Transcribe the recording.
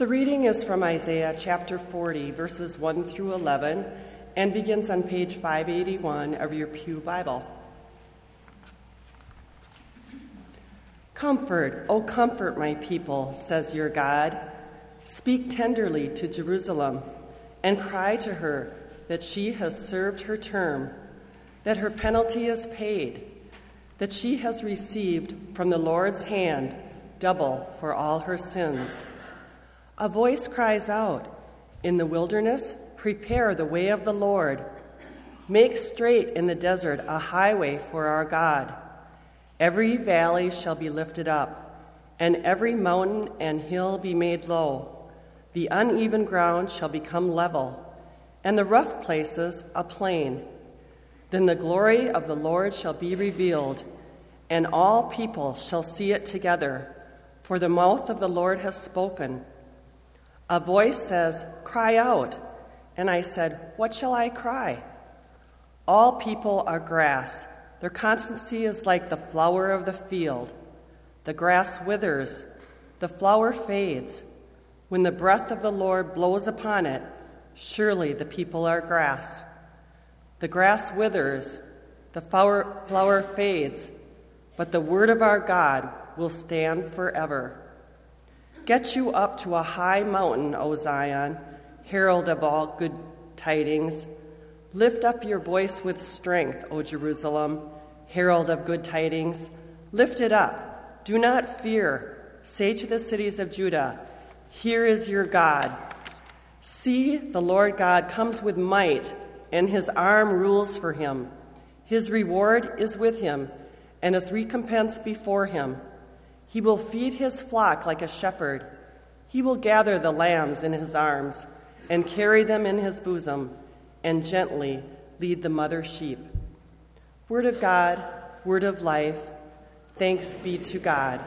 The reading is from Isaiah chapter 40, verses 1 through 11, and begins on page 581 of your Pew Bible. Comfort, O comfort my people, says your God. Speak tenderly to Jerusalem and cry to her that she has served her term, that her penalty is paid, that she has received from the Lord's hand double for all her sins. A voice cries out, In the wilderness, prepare the way of the Lord. Make straight in the desert a highway for our God. Every valley shall be lifted up, and every mountain and hill be made low. The uneven ground shall become level, and the rough places a plain. Then the glory of the Lord shall be revealed, and all people shall see it together, for the mouth of the Lord has spoken. A voice says, Cry out. And I said, What shall I cry? All people are grass. Their constancy is like the flower of the field. The grass withers, the flower fades. When the breath of the Lord blows upon it, surely the people are grass. The grass withers, the flower, flower fades, but the word of our God will stand forever. Get you up to a high mountain, O Zion, herald of all good tidings. Lift up your voice with strength, O Jerusalem, herald of good tidings. Lift it up. Do not fear. Say to the cities of Judah, Here is your God. See, the Lord God comes with might, and his arm rules for him. His reward is with him, and his recompense before him. He will feed his flock like a shepherd. He will gather the lambs in his arms and carry them in his bosom and gently lead the mother sheep. Word of God, word of life, thanks be to God.